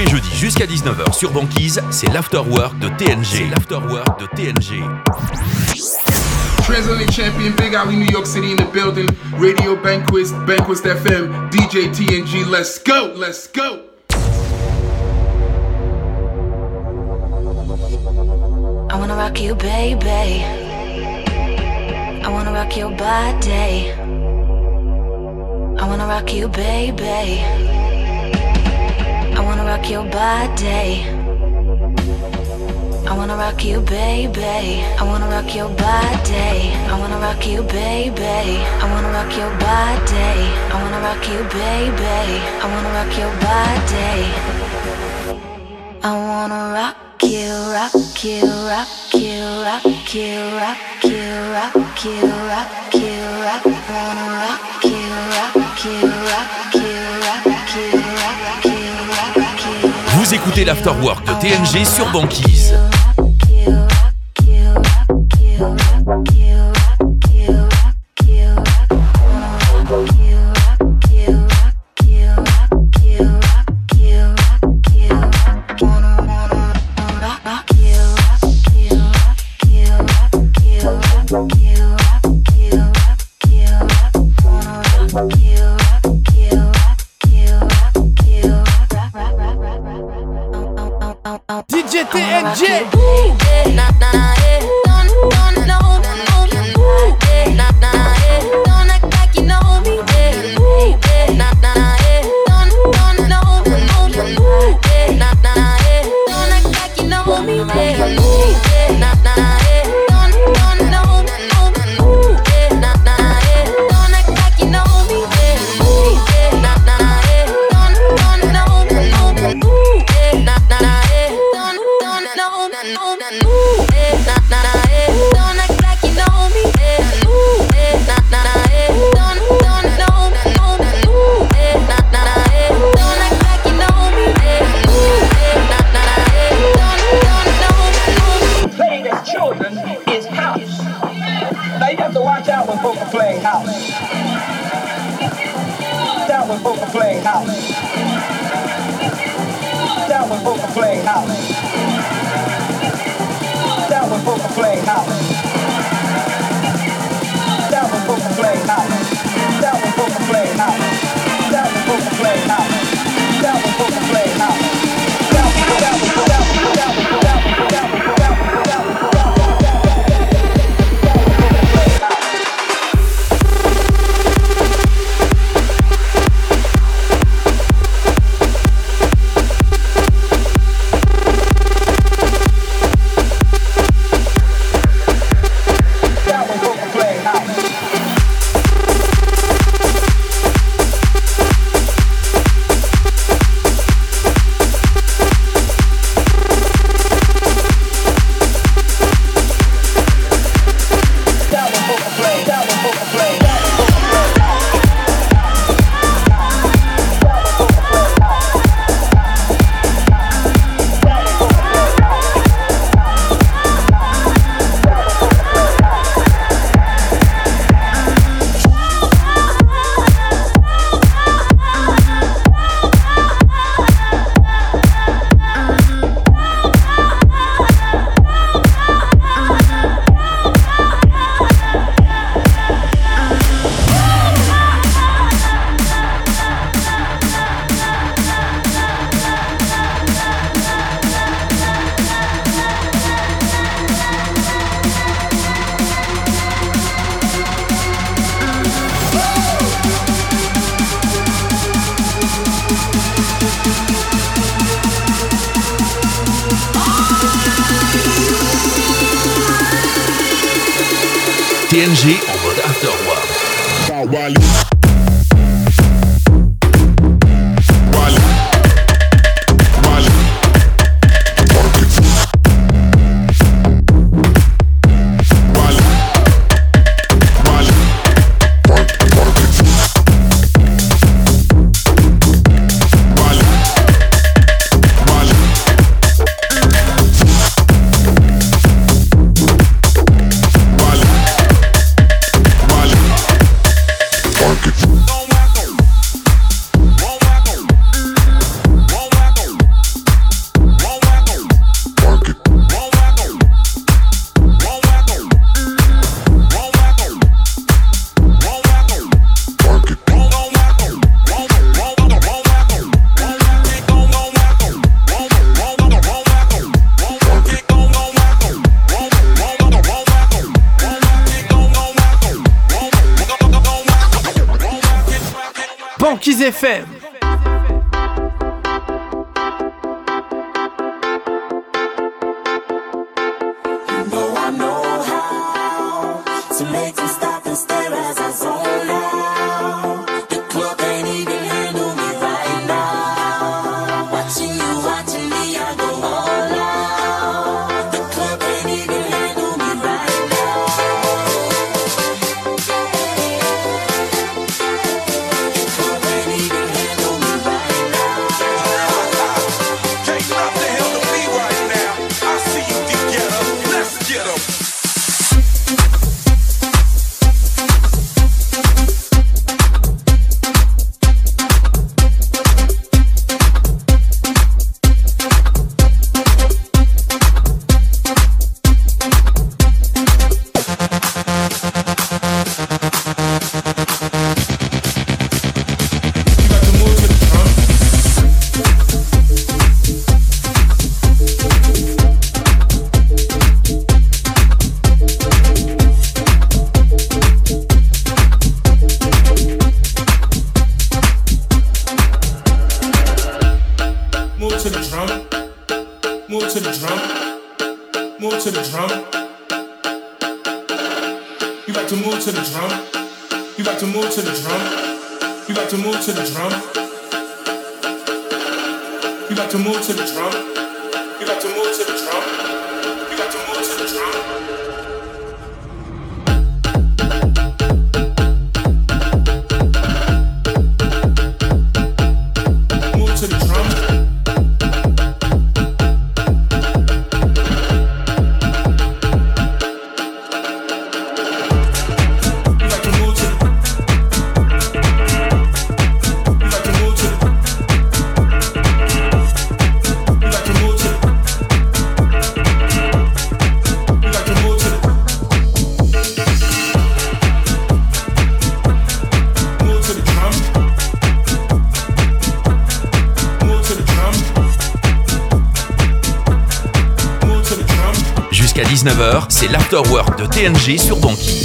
les jeudis jusqu'à 19h sur Banquise, c'est l'Afterwork de TNG. L'Afterwork de TNG. Transatlantic champion, Big Alley, New York City in the building. Radio Banquist, Banquist FM, DJ TNG. Let's go, let's go. I wanna rock you, baby. I wanna rock your body. I wanna rock you, baby. Rock your body. I wanna rock you, baby. I wanna rock your body. I wanna rock you, baby. I wanna rock your body. I wanna rock you, baby. I wanna rock your body. I wanna rock you, rock you, rock you, rock you, rock you, rock you, rock you, Écoutez l'Afterwork de TNG sur Banquise. Jet. PNG sur Banqui.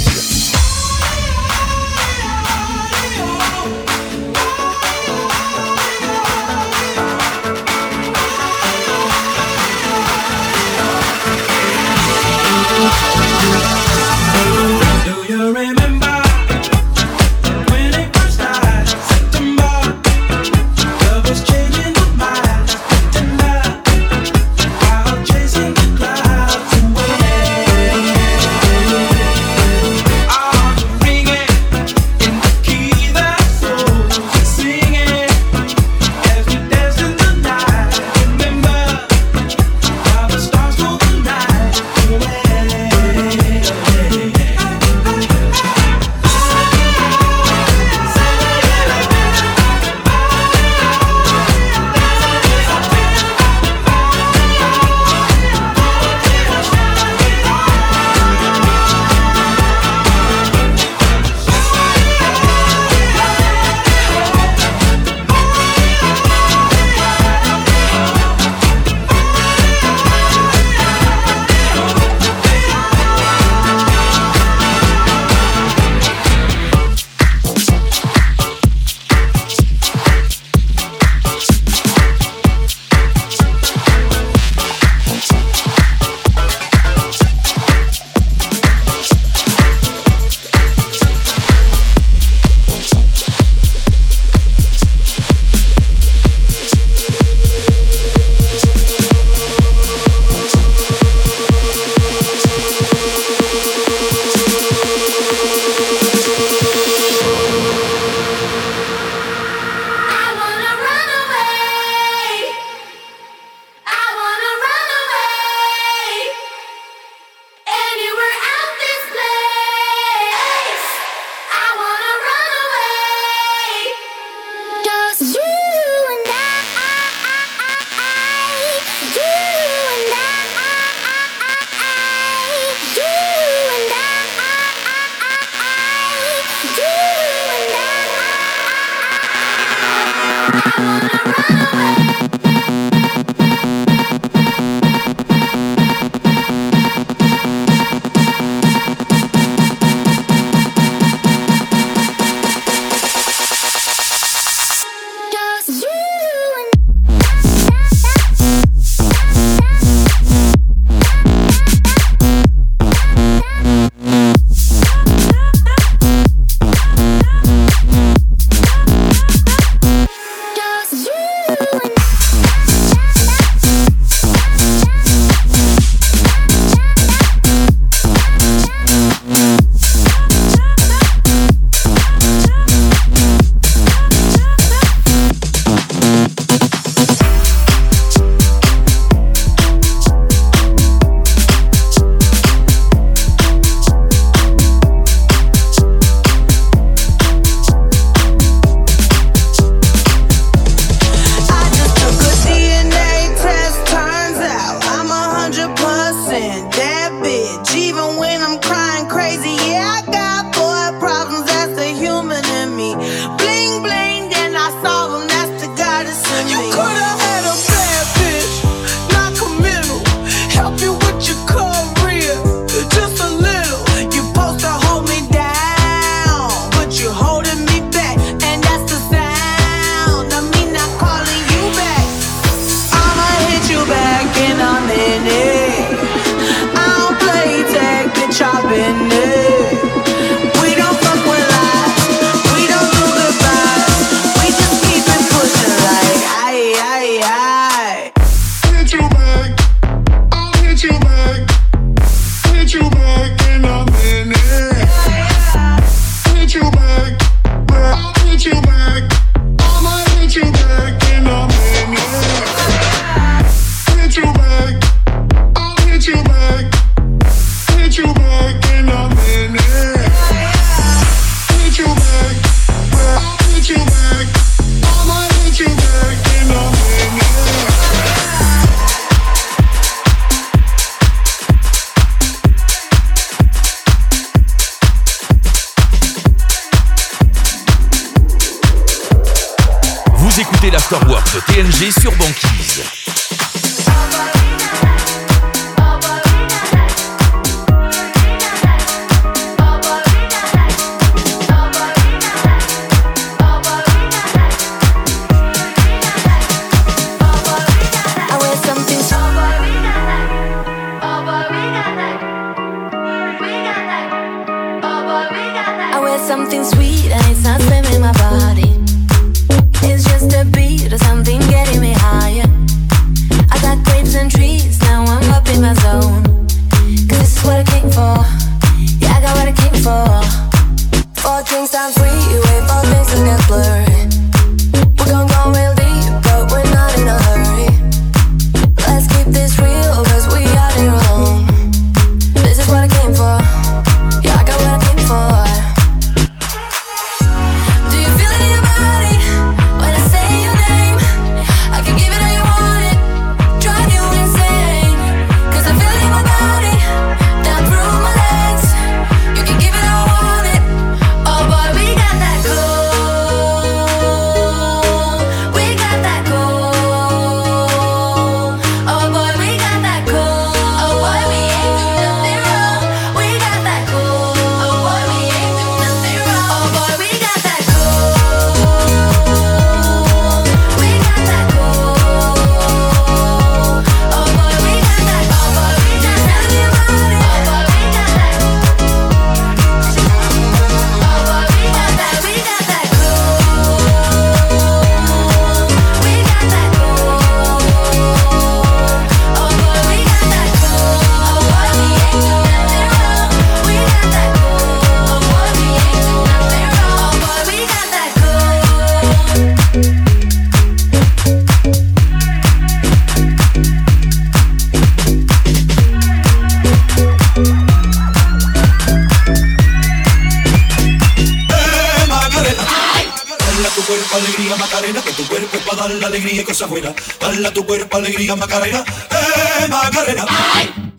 L'afterwork de TNG sur Banquise. alegría Macarena, eh Macarena.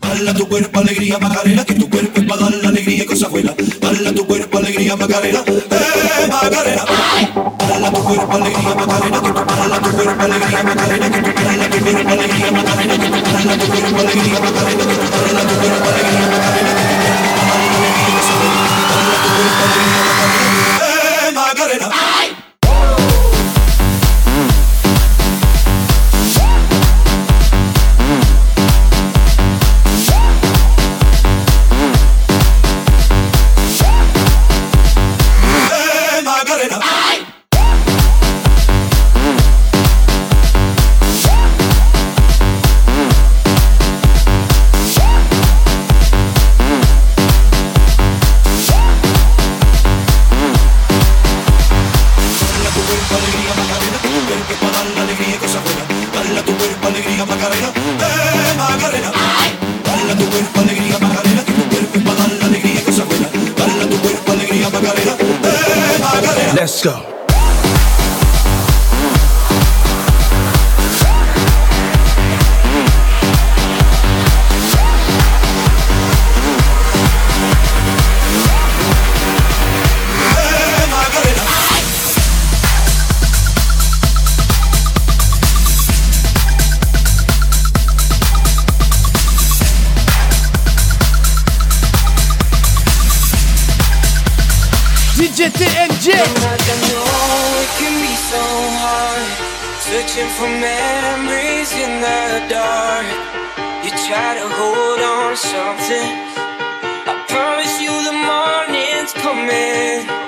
Bala tu cuerpo alegría Macarena, que tu cuerpo es para dar la alegría y cosas buenas. Bala tu cuerpo alegría Macarena, eh Macarena. Bala tu cuerpo alegría Macarena, que tu bala tu cuerpo alegría Macarena, que tu bala tu cuerpo alegría Macarena, que tu bala tu cuerpo alegría Macarena, que tu bala tu cuerpo alegría Macarena, que tu bala tu cuerpo alegría Macarena, eh Macarena. Legit. I know it can be so hard. Searching for memories in the dark. You try to hold on to something. I promise you the morning's coming.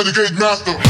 Renegade Master.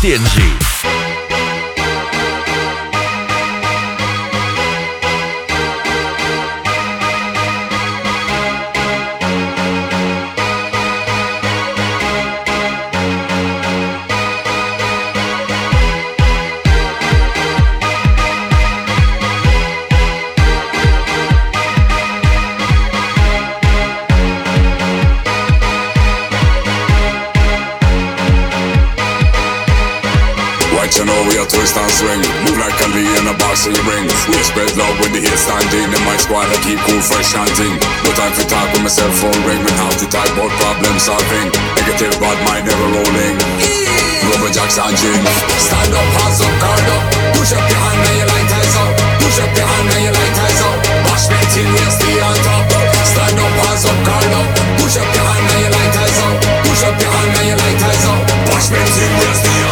惦记 We spread love when the hit standing. In my squad, I keep cool, fresh chanting. No time for talk with myself phone ring. When how to talk about problem solving. Negative bad mind never rolling. Rubber jacks and gin. Stand up, hands up, card up. Push up your hand and your light eyes up. Push up your hand and your light eyes up. Wash me till we stay on top. Stand up, hands up, card up. Push up your hand and your light eyes up. Push up your hand and your light eyes up. Wash me till we stay on top.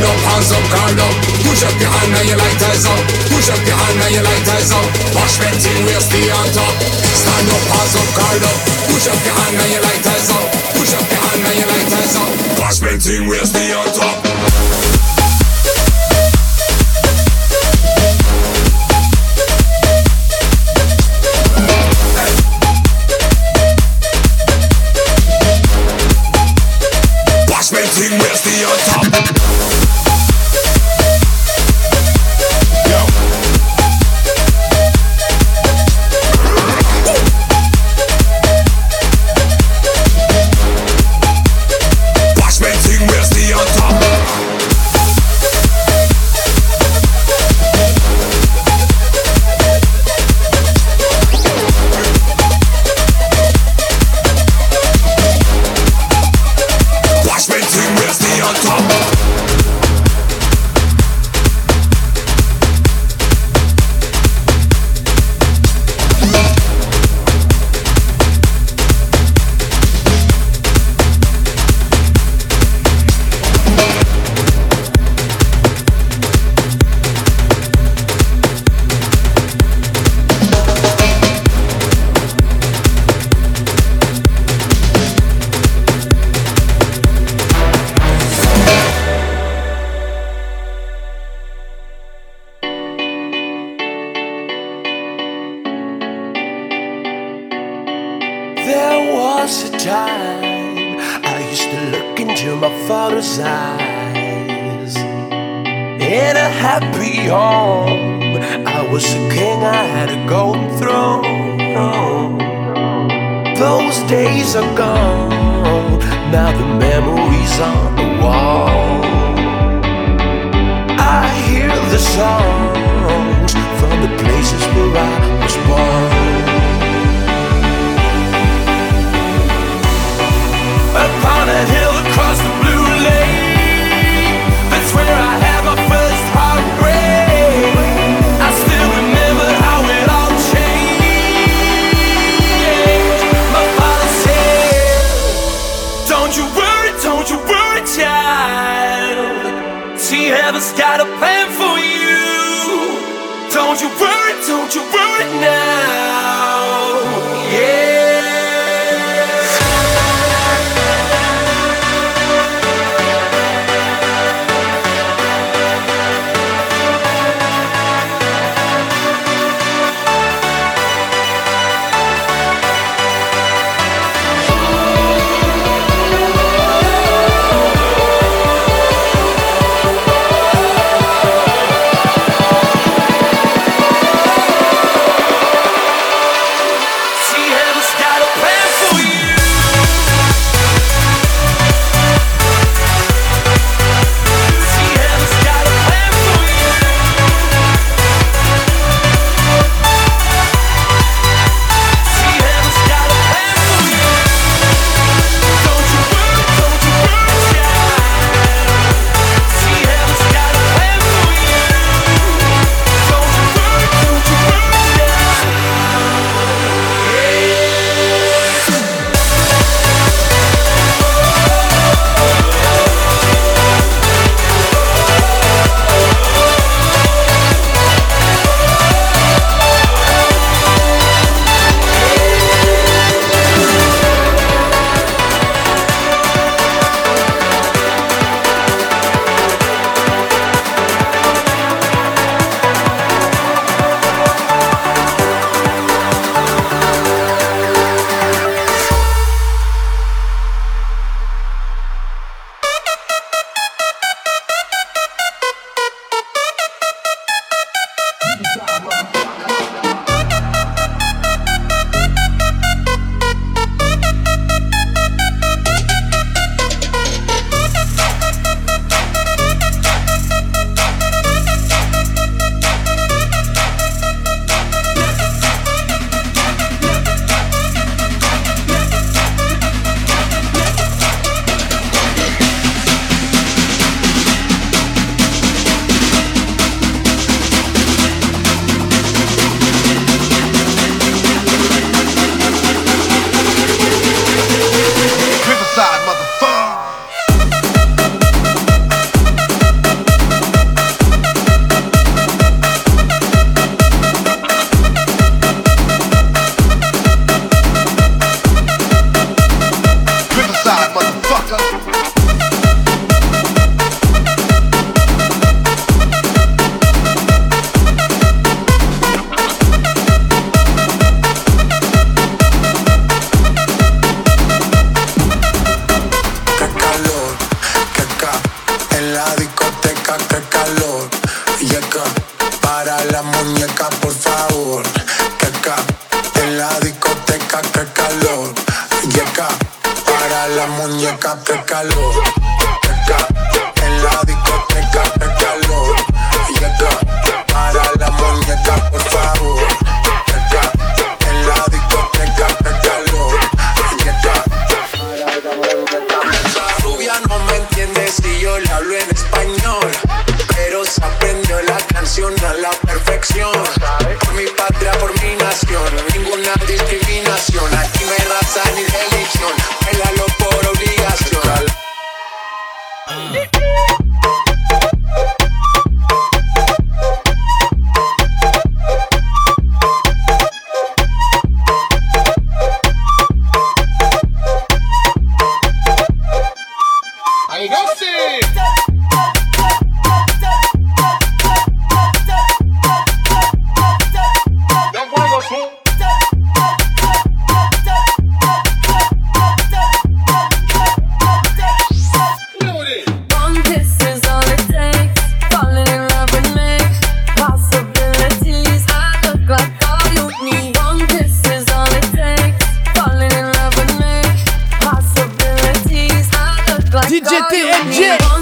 Stand up, hands up, guard up. Push up your hand and your lighters up. Push up your hand and your lighters up. Wash venting, we'll stay on top. Stand up, hands up, guard up. Push up your hand and your lighters up. Push up your hand and your lighters up. Wash venting, we'll stay on top. DJ TMJ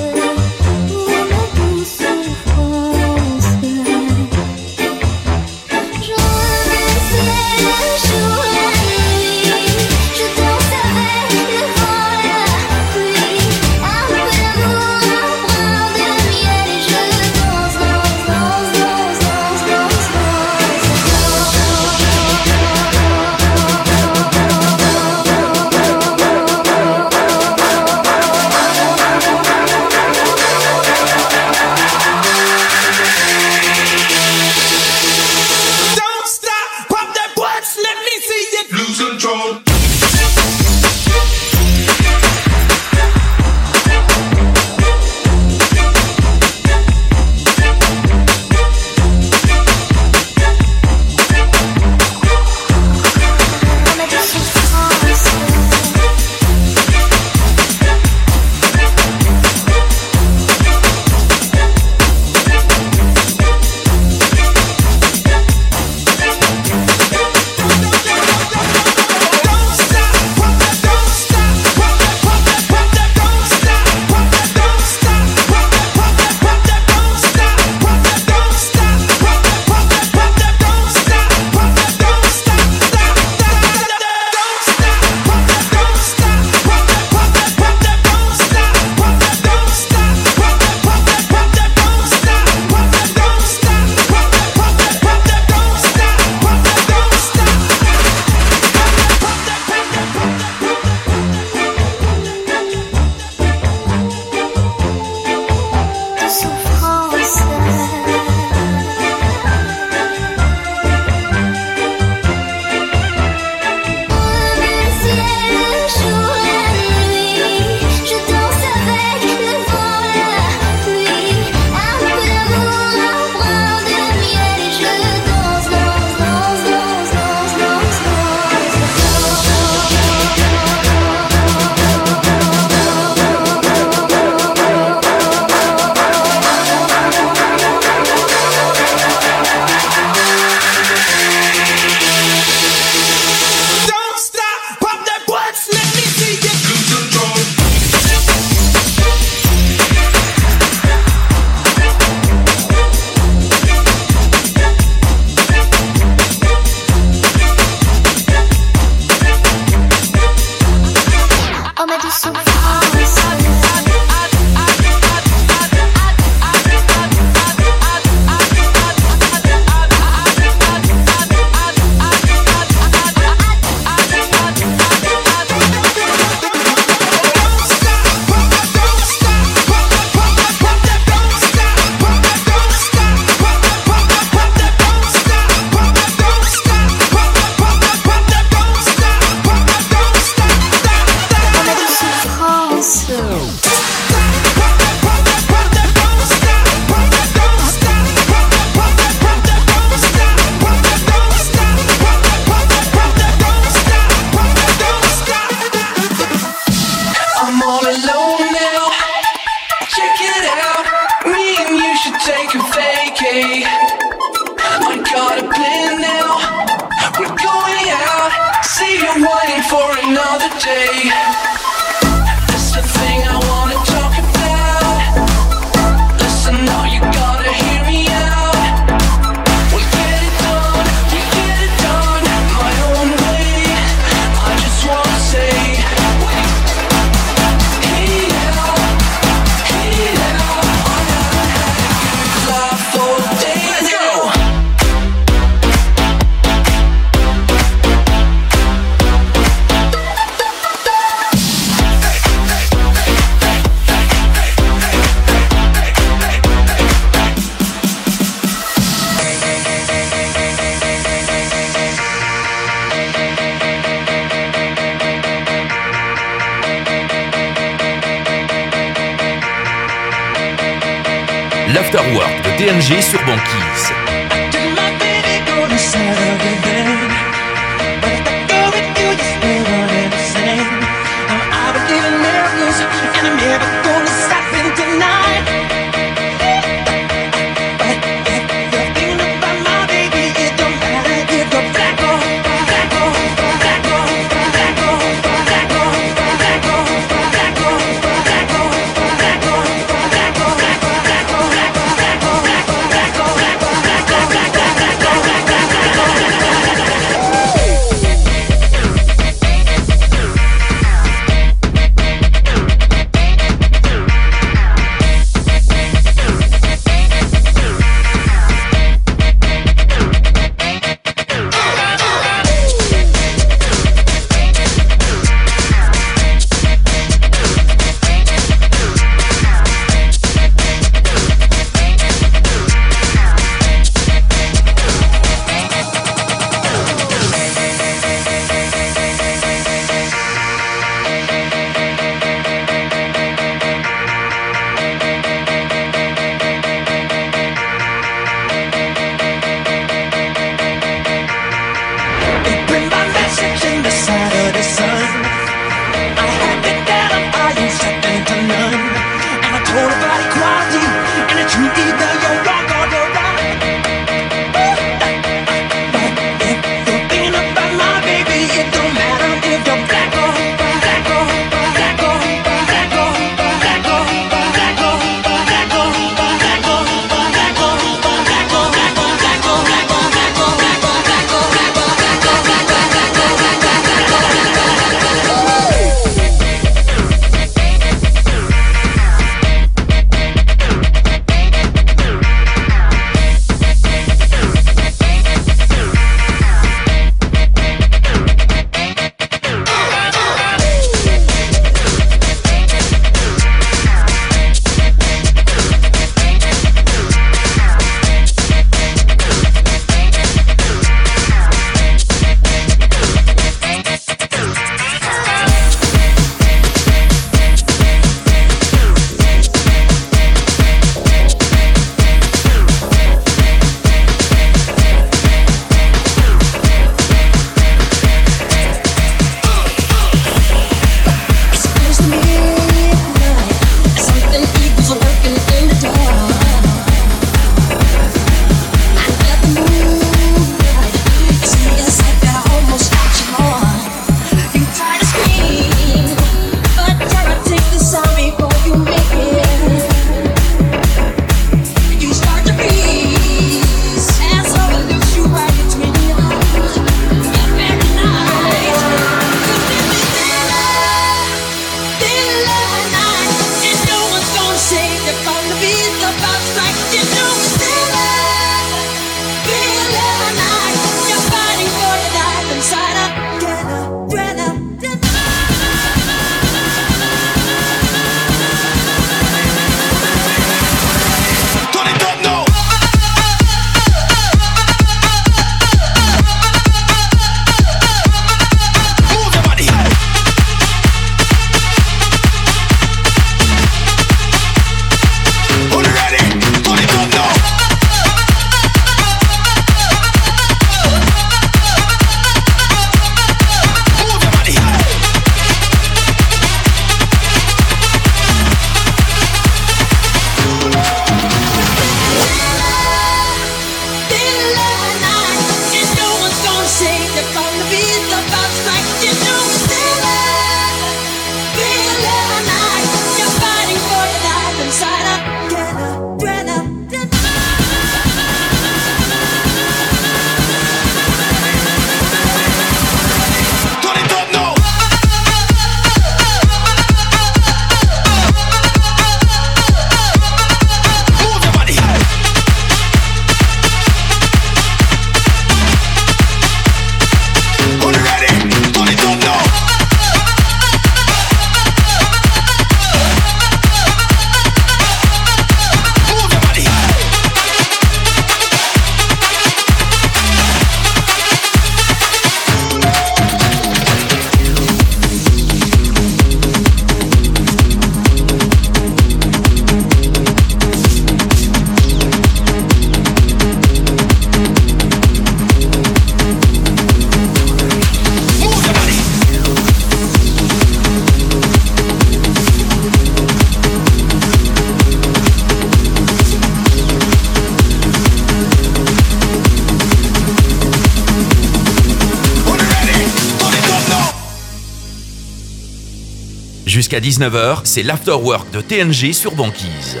Jusqu'à 19h, c'est l'afterwork de TNG sur Banquise.